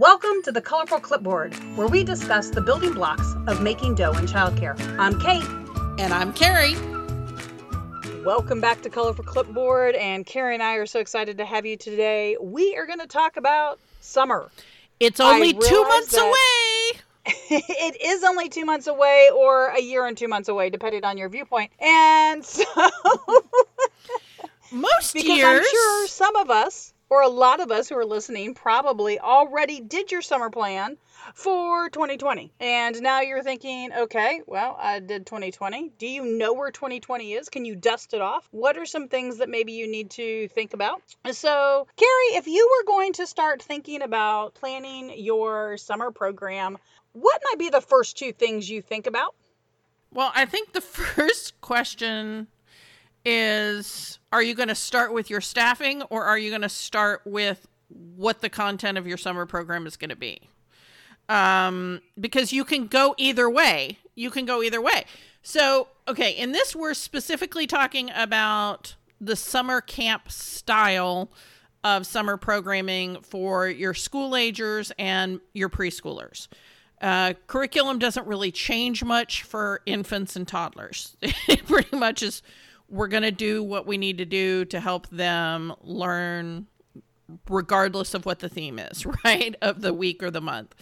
Welcome to the Colorful Clipboard, where we discuss the building blocks of making dough in childcare. I'm Kate. And I'm Carrie. Welcome back to Colorful Clipboard, and Carrie and I are so excited to have you today. We are going to talk about summer. It's only two months away. it is only two months away, or a year and two months away, depending on your viewpoint. And so, most because years, I'm sure some of us or a lot of us who are listening probably already did your summer plan for 2020. And now you're thinking, okay, well, I did 2020. Do you know where 2020 is? Can you dust it off? What are some things that maybe you need to think about? So, Carrie, if you were going to start thinking about planning your summer program, what might be the first two things you think about? Well, I think the first question is are you going to start with your staffing or are you going to start with what the content of your summer program is going to be? Um, because you can go either way. You can go either way. So, okay, in this, we're specifically talking about the summer camp style of summer programming for your school agers and your preschoolers. Uh, curriculum doesn't really change much for infants and toddlers. it pretty much is we're going to do what we need to do to help them learn regardless of what the theme is, right? Of the week or the month.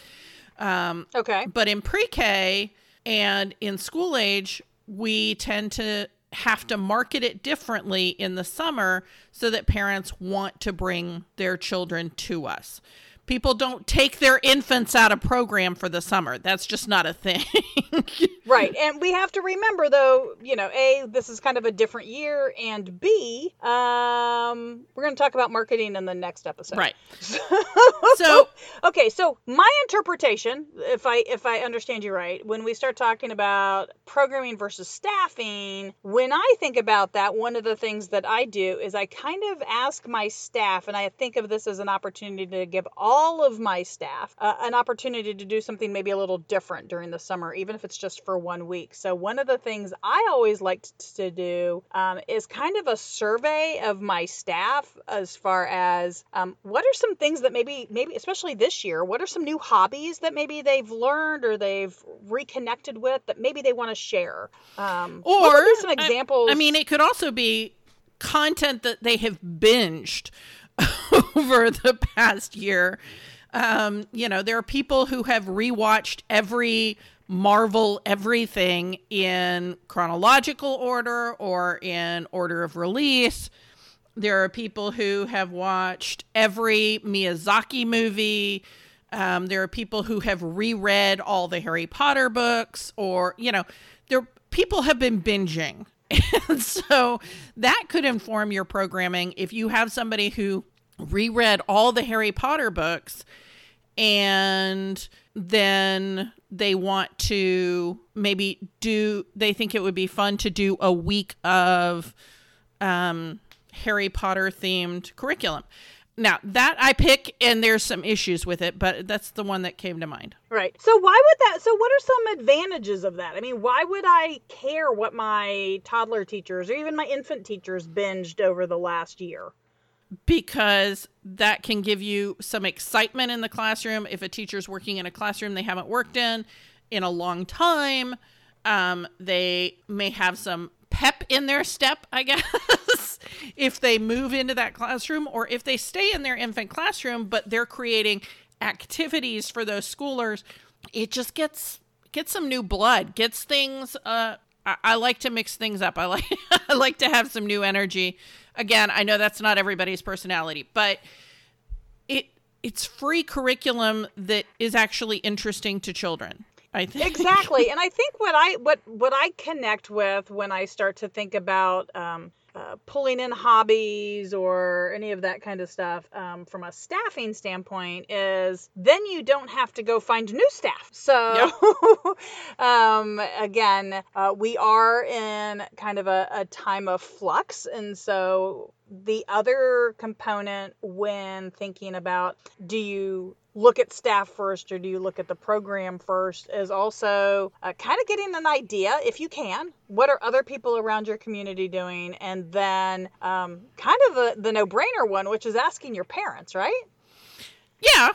Um, okay. But in pre K and in school age, we tend to have to market it differently in the summer so that parents want to bring their children to us people don't take their infants out of program for the summer. That's just not a thing. right. And we have to remember though, you know, A, this is kind of a different year and B, um we're going to talk about marketing in the next episode. Right. so okay, so my interpretation, if I if I understand you right, when we start talking about programming versus staffing, when I think about that, one of the things that I do is I kind of ask my staff and I think of this as an opportunity to give all all of my staff uh, an opportunity to do something maybe a little different during the summer, even if it's just for one week. So, one of the things I always liked to do um, is kind of a survey of my staff as far as um, what are some things that maybe, maybe, especially this year, what are some new hobbies that maybe they've learned or they've reconnected with that maybe they want to share? Um, or some examples. I, I mean, it could also be content that they have binged over the past year. Um, you know, there are people who have rewatched every Marvel everything in chronological order or in order of release. There are people who have watched every Miyazaki movie. Um, there are people who have reread all the Harry Potter books, or, you know, there people have been binging and so that could inform your programming if you have somebody who reread all the Harry Potter books and then they want to maybe do they think it would be fun to do a week of um, Harry Potter themed curriculum. Now that I pick, and there's some issues with it, but that's the one that came to mind. Right. So why would that? So what are some advantages of that? I mean, why would I care what my toddler teachers or even my infant teachers binged over the last year? Because that can give you some excitement in the classroom. If a teacher's working in a classroom they haven't worked in in a long time, um, they may have some pep in their step, I guess, if they move into that classroom or if they stay in their infant classroom, but they're creating activities for those schoolers. It just gets gets some new blood, gets things. Uh, I, I like to mix things up. I like I like to have some new energy. Again, I know that's not everybody's personality, but it it's free curriculum that is actually interesting to children. I think exactly, and I think what I what what I connect with when I start to think about um, uh, pulling in hobbies or any of that kind of stuff um, from a staffing standpoint is then you don't have to go find new staff. So, yep. um, again, uh, we are in kind of a, a time of flux. And so, the other component when thinking about do you look at staff first or do you look at the program first is also uh, kind of getting an idea if you can what are other people around your community doing and then um, kind of the, the no-brainer one which is asking your parents right yeah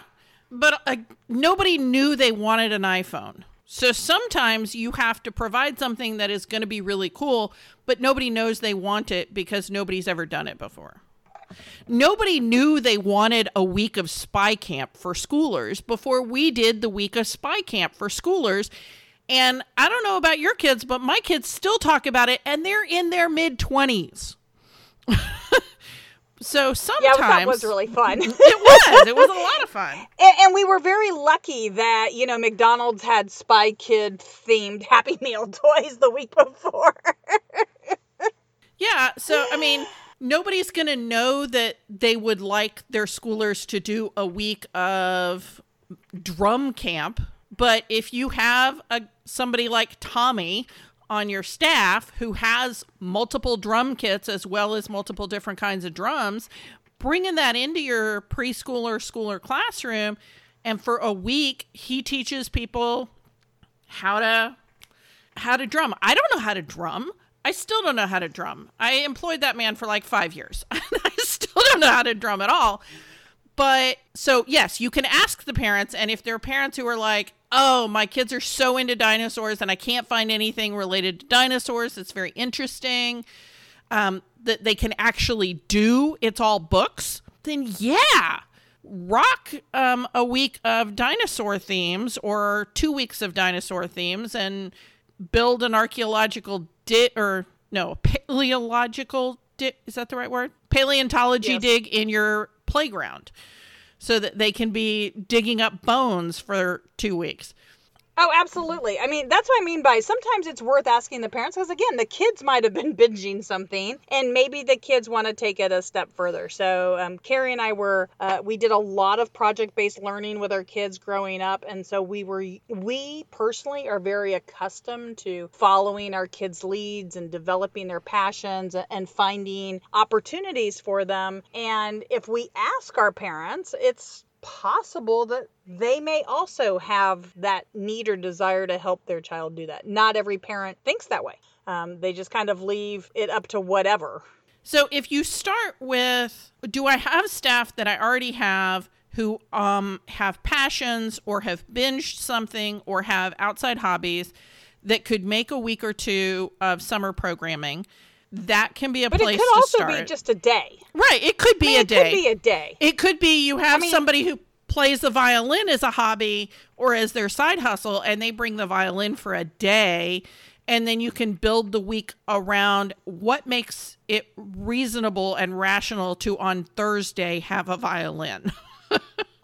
but uh, nobody knew they wanted an iPhone. So sometimes you have to provide something that is going to be really cool, but nobody knows they want it because nobody's ever done it before. Nobody knew they wanted a week of spy camp for schoolers before we did the week of spy camp for schoolers. And I don't know about your kids, but my kids still talk about it and they're in their mid 20s. So sometimes yeah, that was really fun. it was. It was a lot of fun. And, and, we were very lucky that you know McDonald's had Spy Kid themed Happy Meal toys the week before. yeah. So I mean, nobody's going to know that they would like their schoolers to do a week of drum camp. But if you have a somebody like Tommy on your staff who has multiple drum kits as well as multiple different kinds of drums, bringing that into your preschooler schooler classroom and for a week he teaches people how to how to drum. I don't know how to drum. I still don't know how to drum. I employed that man for like 5 years. I still don't know how to drum at all. But so yes, you can ask the parents and if there are parents who are like, oh, my kids are so into dinosaurs and I can't find anything related to dinosaurs that's very interesting um, that they can actually do. It's all books. Then, yeah, rock um, a week of dinosaur themes or two weeks of dinosaur themes and build an archaeological dig or no, paleological dig. Is that the right word? Paleontology yes. dig in your playground so that they can be digging up bones for two weeks. Oh, absolutely. I mean, that's what I mean by sometimes it's worth asking the parents because, again, the kids might have been binging something and maybe the kids want to take it a step further. So, um, Carrie and I were, uh, we did a lot of project based learning with our kids growing up. And so we were, we personally are very accustomed to following our kids' leads and developing their passions and finding opportunities for them. And if we ask our parents, it's possible that they may also have that need or desire to help their child do that. Not every parent thinks that way. Um, they just kind of leave it up to whatever. So if you start with, do I have staff that I already have who um, have passions or have binged something or have outside hobbies that could make a week or two of summer programming? That can be a but place to start. But it could also be just a day. Right. It could be I mean, a day. It could be a day. It could be you have I mean, somebody who plays the violin as a hobby or as their side hustle and they bring the violin for a day and then you can build the week around what makes it reasonable and rational to on Thursday have a violin.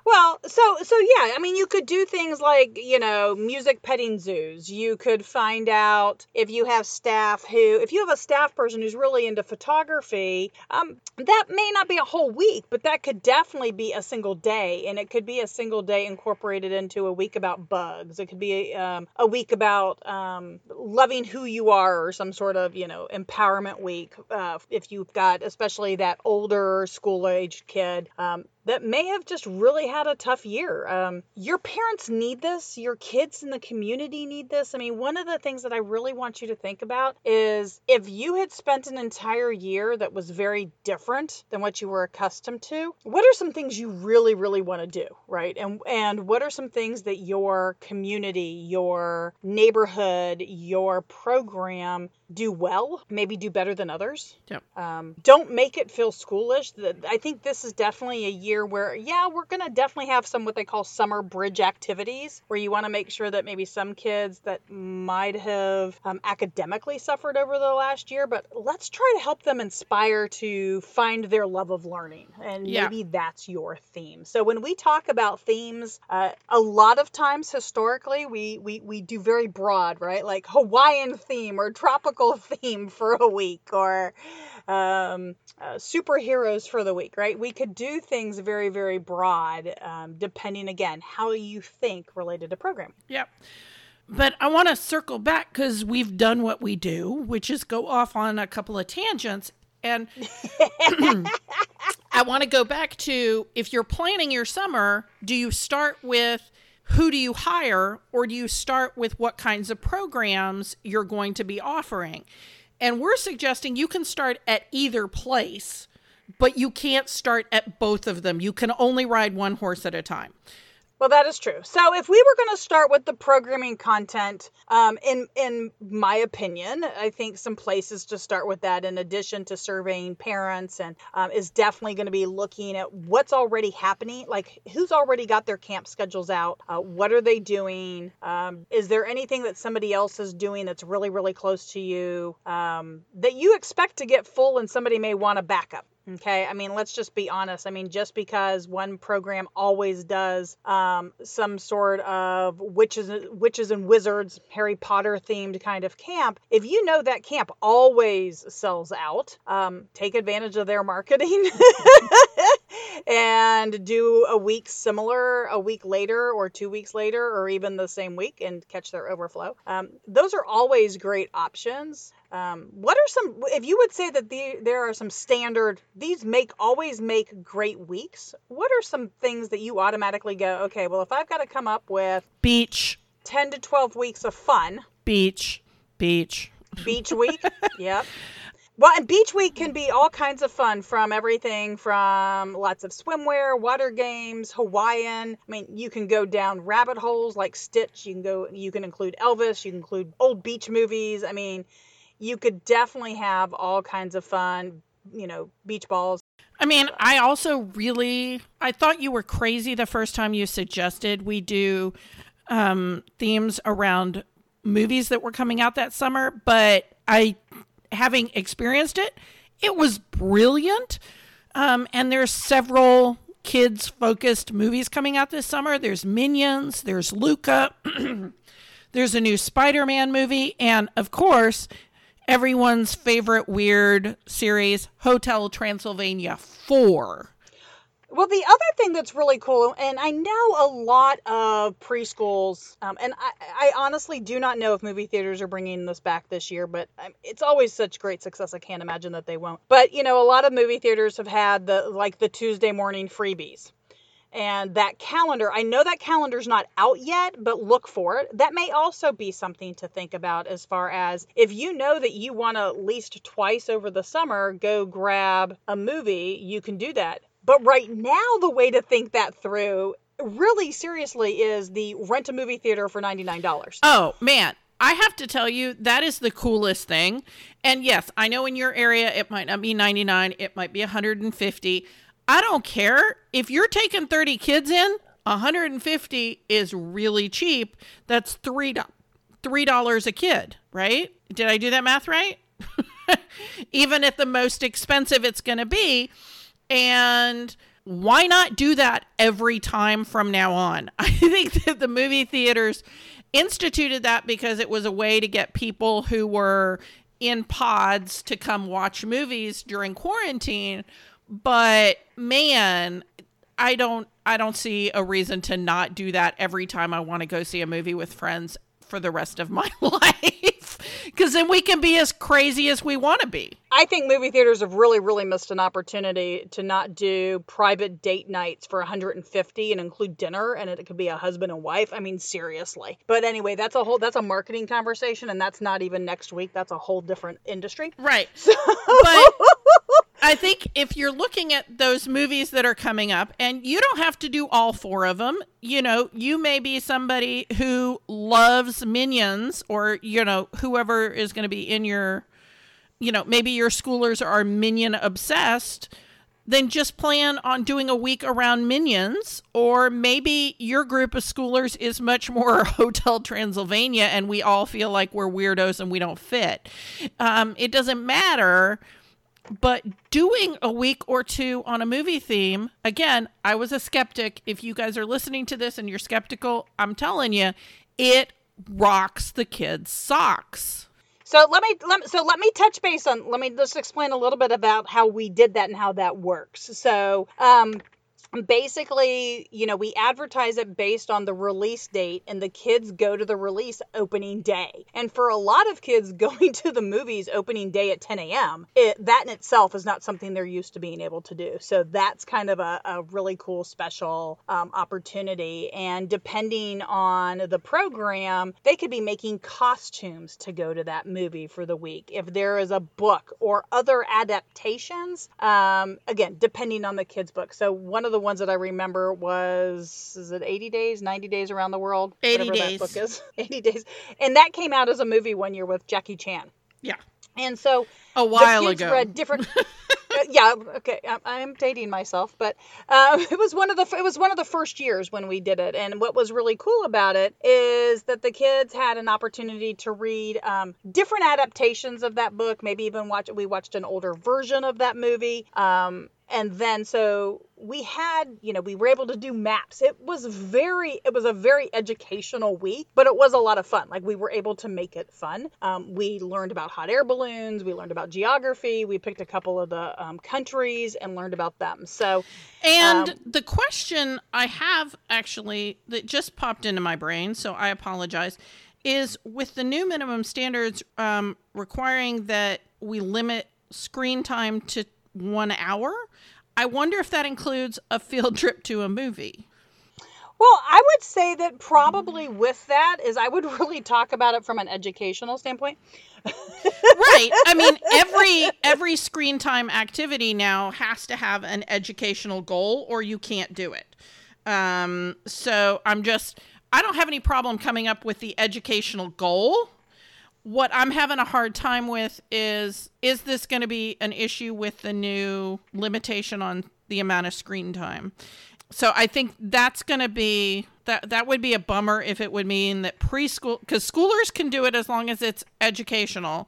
Well, so so yeah, I mean, you could do things like you know music petting zoos. You could find out if you have staff who, if you have a staff person who's really into photography, um, that may not be a whole week, but that could definitely be a single day, and it could be a single day incorporated into a week about bugs. It could be um, a week about um, loving who you are, or some sort of you know empowerment week. Uh, if you've got especially that older school age kid, um, that may have just really had a tough year. Um, your parents need this. Your kids in the community need this. I mean, one of the things that I really want you to think about is if you had spent an entire year that was very different than what you were accustomed to, what are some things you really, really want to do, right? And and what are some things that your community, your neighborhood, your program do well, maybe do better than others. Yep. Um, don't make it feel schoolish. I think this is definitely a year where, yeah, we're going to definitely have some what they call summer bridge activities where you want to make sure that maybe some kids that might have um, academically suffered over the last year, but let's try to help them inspire to find their love of learning. And yeah. maybe that's your theme. So when we talk about themes, uh, a lot of times historically, we, we, we do very broad, right? Like Hawaiian theme or tropical theme for a week or um, uh, superheroes for the week, right? We could do things very, very broad, um, depending again how you think related to programming. Yep. But I want to circle back because we've done what we do, which is go off on a couple of tangents. And I want to go back to if you're planning your summer, do you start with who do you hire or do you start with what kinds of programs you're going to be offering? And we're suggesting you can start at either place, but you can't start at both of them. You can only ride one horse at a time. Well, that is true. So, if we were going to start with the programming content, um, in in my opinion, I think some places to start with that, in addition to surveying parents, and um, is definitely going to be looking at what's already happening, like who's already got their camp schedules out, uh, what are they doing, um, is there anything that somebody else is doing that's really really close to you um, that you expect to get full, and somebody may want a backup. Okay, I mean, let's just be honest. I mean, just because one program always does um, some sort of witches, witches and wizards, Harry Potter themed kind of camp, if you know that camp always sells out, um, take advantage of their marketing and do a week similar a week later or two weeks later or even the same week and catch their overflow. Um, those are always great options. Um, what are some, if you would say that the, there are some standard, these make always make great weeks, what are some things that you automatically go, okay, well, if I've got to come up with beach, 10 to 12 weeks of fun, beach, beach, beach week, yep. Well, and beach week can be all kinds of fun from everything from lots of swimwear, water games, Hawaiian. I mean, you can go down rabbit holes like Stitch. You can go, you can include Elvis. You can include old beach movies. I mean, you could definitely have all kinds of fun, you know, beach balls. I mean, I also really I thought you were crazy the first time you suggested we do um, themes around movies that were coming out that summer, but I having experienced it, it was brilliant. Um, and there's several kids focused movies coming out this summer. There's Minions, there's Luca, there's a new Spider Man movie, and of course, everyone's favorite weird series, Hotel Transylvania 4. Well, the other thing that's really cool, and I know a lot of preschools, um, and I, I, honestly do not know if movie theaters are bringing this back this year, but um, it's always such great success. I can't imagine that they won't. But you know, a lot of movie theaters have had the like the Tuesday morning freebies, and that calendar, I know that calendar's not out yet, but look for it. That may also be something to think about as far as if you know that you want to at least twice over the summer go grab a movie, you can do that. But right now, the way to think that through really seriously is the rent a movie theater for $99. Oh, man. I have to tell you, that is the coolest thing. And yes, I know in your area it might not be 99, it might be 150. I don't care. If you're taking 30 kids in, 150 is really cheap. That's three three dollars a kid, right? Did I do that math right? Even at the most expensive it's going to be, and why not do that every time from now on? I think that the movie theaters instituted that because it was a way to get people who were in pods to come watch movies during quarantine but man, I don't I don't see a reason to not do that every time I want to go see a movie with friends for the rest of my life because then we can be as crazy as we want to be. I think movie theaters have really, really missed an opportunity to not do private date nights for 150 and include dinner, and it could be a husband and wife. I mean, seriously. But anyway, that's a whole that's a marketing conversation, and that's not even next week. That's a whole different industry. Right. So... But I think if you're looking at those movies that are coming up, and you don't have to do all four of them, you know, you may be somebody who loves Minions, or, you know, whoever is going to be in your, you know, maybe your schoolers are Minion obsessed. Then just plan on doing a week around Minions, or maybe your group of schoolers is much more Hotel Transylvania and we all feel like we're weirdos and we don't fit. Um, it doesn't matter but doing a week or two on a movie theme, again, I was a skeptic. If you guys are listening to this and you're skeptical, I'm telling you, it rocks the kids' socks. So let me let, so let me touch base on let me just explain a little bit about how we did that and how that works. So um basically, you know, we advertise it based on the release date, and the kids go to the release opening day. And for a lot of kids, going to the movies opening day at 10 a.m., it, that in itself is not something they're used to being able to do. So that's kind of a, a really cool special um, opportunity. And depending on the program, they could be making costumes to go to that movie for the week. If there is a book or other adaptations, um, again, depending on the kids' book. So one of the the ones that I remember was is it 80 days, 90 days around the world? 80 days. That book is 80 days, and that came out as a movie one year with Jackie Chan. Yeah. And so a while ago. read different. uh, yeah, okay, I'm, I'm dating myself, but uh, it was one of the it was one of the first years when we did it, and what was really cool about it is that the kids had an opportunity to read um, different adaptations of that book, maybe even watch. We watched an older version of that movie. Um, and then so we had you know we were able to do maps. It was very it was a very educational week but it was a lot of fun. Like we were able to make it fun. Um, we learned about hot air balloons. We learned about geography. We picked a couple of the um, countries and learned about them. So and um, the question i have actually that just popped into my brain so i apologize is with the new minimum standards um, requiring that we limit screen time to one hour. I wonder if that includes a field trip to a movie. Well, I would say that probably with that is I would really talk about it from an educational standpoint. right. I mean, every every screen time activity now has to have an educational goal or you can't do it. Um, so I'm just I don't have any problem coming up with the educational goal what I'm having a hard time with is is this going to be an issue with the new limitation on the amount of screen time? So I think that's going to be that that would be a bummer if it would mean that preschool because schoolers can do it as long as it's educational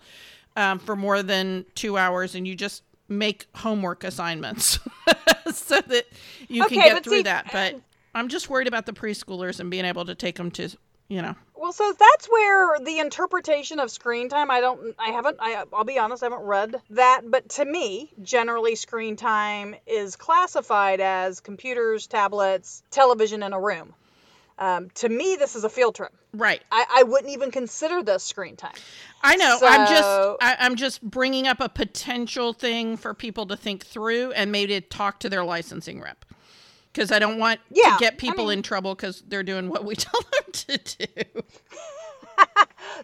um, for more than two hours, and you just make homework assignments so that you okay, can get through see, that. But I'm just worried about the preschoolers and being able to take them to you know well, so that's where the interpretation of screen time. I don't. I haven't. I, I'll be honest. I haven't read that. But to me, generally, screen time is classified as computers, tablets, television in a room. Um, to me, this is a field trip. Right. I, I wouldn't even consider this screen time. I know. So, I'm just I, I'm just bringing up a potential thing for people to think through and maybe talk to their licensing rep because I don't want yeah, to get people I mean, in trouble because they're doing what we tell them to do.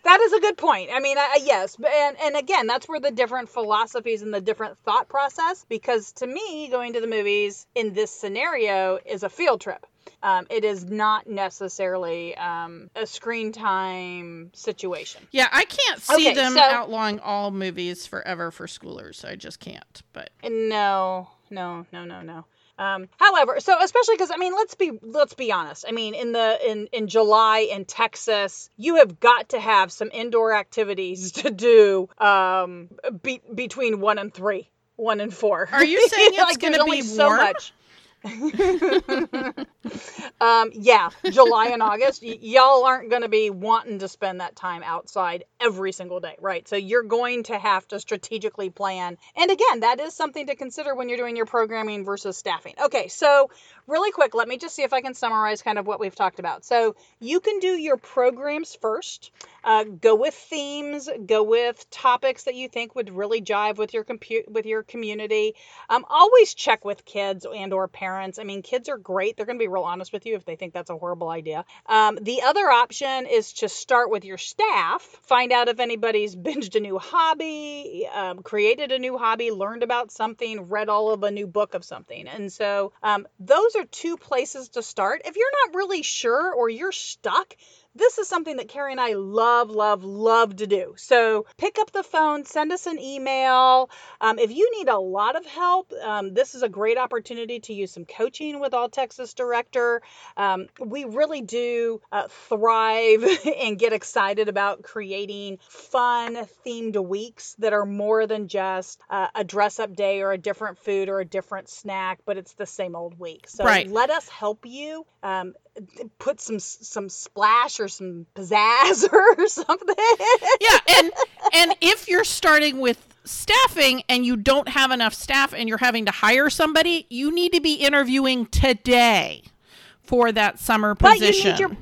that is a good point. I mean, I, yes, and and again, that's where the different philosophies and the different thought process. Because to me, going to the movies in this scenario is a field trip. Um, it is not necessarily um, a screen time situation. Yeah, I can't see okay, them so, outlawing all movies forever for schoolers. I just can't. But no, no, no, no, no. Um, however, so especially because I mean, let's be let's be honest. I mean, in the in in July in Texas, you have got to have some indoor activities to do um, be, between one and three, one and four. Are you saying it's like, going to be warm? so much? um, yeah, July and August, y- y'all aren't going to be wanting to spend that time outside every single day, right? So you're going to have to strategically plan. And again, that is something to consider when you're doing your programming versus staffing. Okay, so really quick, let me just see if I can summarize kind of what we've talked about. So you can do your programs first. Uh, go with themes. Go with topics that you think would really jive with your compu- with your community. Um, always check with kids and or parents. I mean, kids are great. They're going to be real honest with you if they think that's a horrible idea. Um, the other option is to start with your staff. Find out if anybody's binged a new hobby, um, created a new hobby, learned about something, read all of a new book of something. And so um, those are two places to start. If you're not really sure or you're stuck, this is something that Carrie and I love, love, love to do. So pick up the phone, send us an email. Um, if you need a lot of help, um, this is a great opportunity to use some coaching with All Texas Director. Um, we really do uh, thrive and get excited about creating fun themed weeks that are more than just uh, a dress up day or a different food or a different snack, but it's the same old week. So right. let us help you um, put some some splash or some pizzazz or something. yeah, and and if you're starting with staffing and you don't have enough staff and you're having to hire somebody, you need to be interviewing today for that summer position. But you need your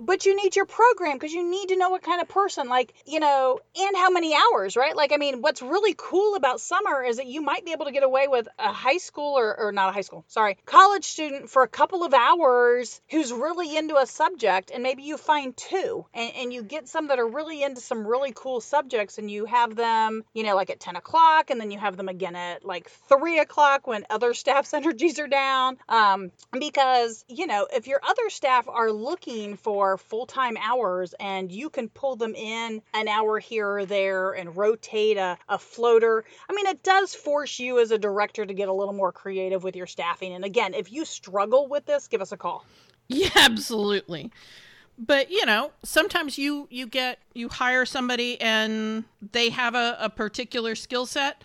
but you need your program because you need to know what kind of person, like, you know, and how many hours, right? Like, I mean, what's really cool about summer is that you might be able to get away with a high school or, or not a high school, sorry, college student for a couple of hours who's really into a subject, and maybe you find two, and, and you get some that are really into some really cool subjects, and you have them, you know, like at 10 o'clock, and then you have them again at like 3 o'clock when other staff's energies are down. Um, because, you know, if your other staff are looking for full time hours and you can pull them in an hour here or there and rotate a, a floater, I mean, it does force you as a director to get a little more creative with your staffing. And again, if you struggle with this, give us a call. Yeah, absolutely. But you know, sometimes you you get you hire somebody and they have a, a particular skill set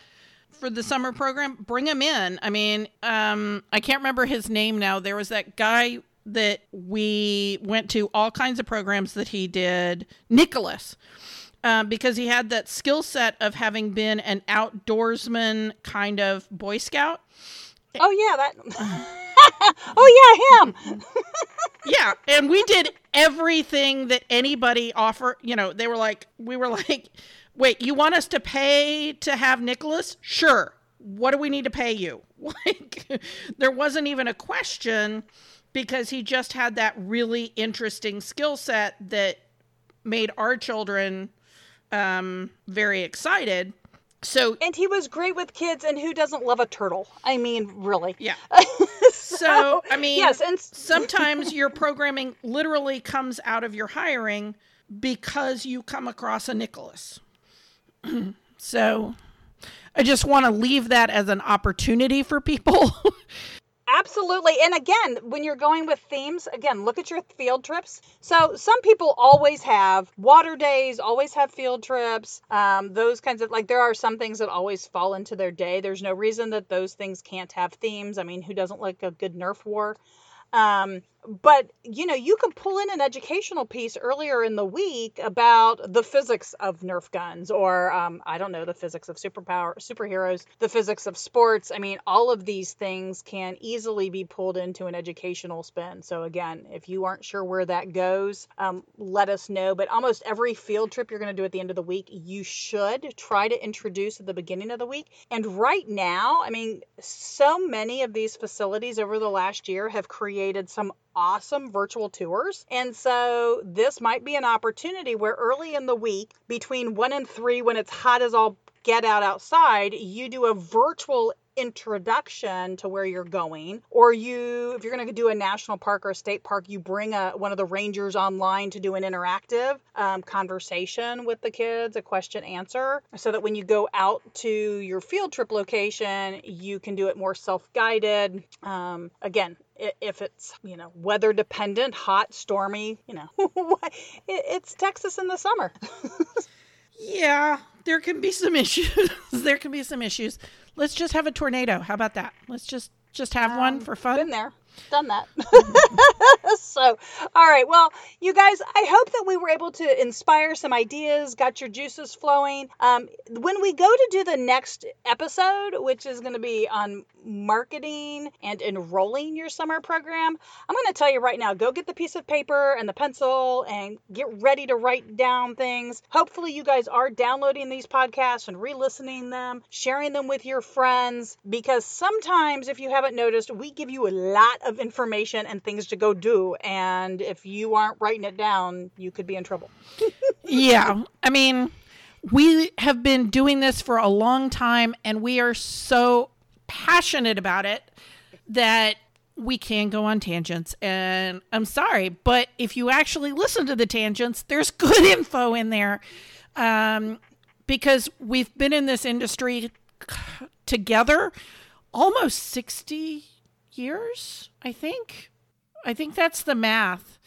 for the summer program. Bring them in. I mean, um, I can't remember his name now. There was that guy that we went to all kinds of programs that he did, Nicholas. Uh, because he had that skill set of having been an outdoorsman kind of Boy Scout. Oh yeah, that. oh yeah, him. yeah, and we did everything that anybody offer. You know, they were like, we were like, wait, you want us to pay to have Nicholas? Sure. What do we need to pay you? Like, there wasn't even a question because he just had that really interesting skill set that made our children um, very excited. So and he was great with kids, and who doesn't love a turtle? I mean, really? Yeah. so, so, I mean, yes, and sometimes your programming literally comes out of your hiring because you come across a Nicholas. so, I just want to leave that as an opportunity for people Absolutely. And again, when you're going with themes, again, look at your field trips. So some people always have water days, always have field trips, um, those kinds of like there are some things that always fall into their day. There's no reason that those things can't have themes. I mean, who doesn't like a good Nerf war? Um, but you know you can pull in an educational piece earlier in the week about the physics of nerf guns or um, i don't know the physics of superpower superheroes the physics of sports. I mean all of these things can easily be pulled into an educational spin. So again if you aren't sure where that goes um, let us know. But almost every field trip you're going to do at the end of the week you should try to introduce at the beginning of the week. And right now i mean so many of these facilities over the last year have created some awesome virtual tours. And so this might be an opportunity where early in the week, between one and three, when it's hot as all get out outside, you do a virtual introduction to where you're going or you if you're going to do a national park or a state park you bring a one of the rangers online to do an interactive um, conversation with the kids a question answer so that when you go out to your field trip location you can do it more self-guided. Um, again if it's you know weather dependent hot stormy you know it's texas in the summer yeah there can be some issues there can be some issues Let's just have a tornado. How about that? Let's just just have um, one for fun. Been there done that. so, all right. Well, you guys, I hope that we were able to inspire some ideas, got your juices flowing. Um, when we go to do the next episode, which is going to be on marketing and enrolling your summer program, I'm going to tell you right now go get the piece of paper and the pencil and get ready to write down things. Hopefully, you guys are downloading these podcasts and re listening them, sharing them with your friends, because sometimes, if you haven't noticed, we give you a lot of information and things to go do. And if you aren't writing it down, you could be in trouble. yeah. I mean, we have been doing this for a long time and we are so passionate about it that we can go on tangents. And I'm sorry, but if you actually listen to the tangents, there's good info in there. Um, because we've been in this industry together almost 60 years, I think. I think that's the math.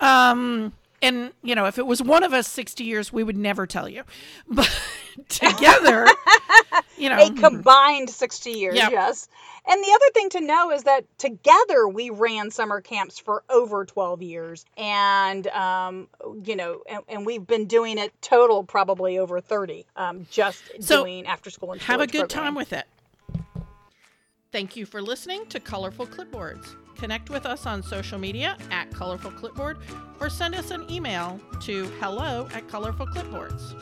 Um, and you know, if it was one of us 60 years, we would never tell you. But together, you know, a combined 60 years, yes. And the other thing to know is that together we ran summer camps for over 12 years. And, um, you know, and, and, we've been doing it total probably over 30, um, just so doing after school and Have a good time with it. Thank you for listening to Colorful Clipboards. Connect with us on social media at Colorful Clipboard or send us an email to hello at Colorful Clipboards.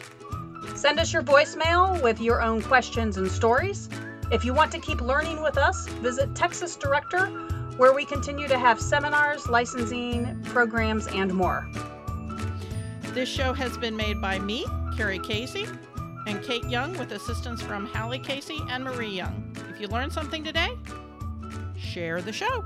Send us your voicemail with your own questions and stories. If you want to keep learning with us, visit Texas Director, where we continue to have seminars, licensing, programs, and more. This show has been made by me, Carrie Casey, and Kate Young with assistance from Hallie Casey and Marie Young. If you learned something today, share the show.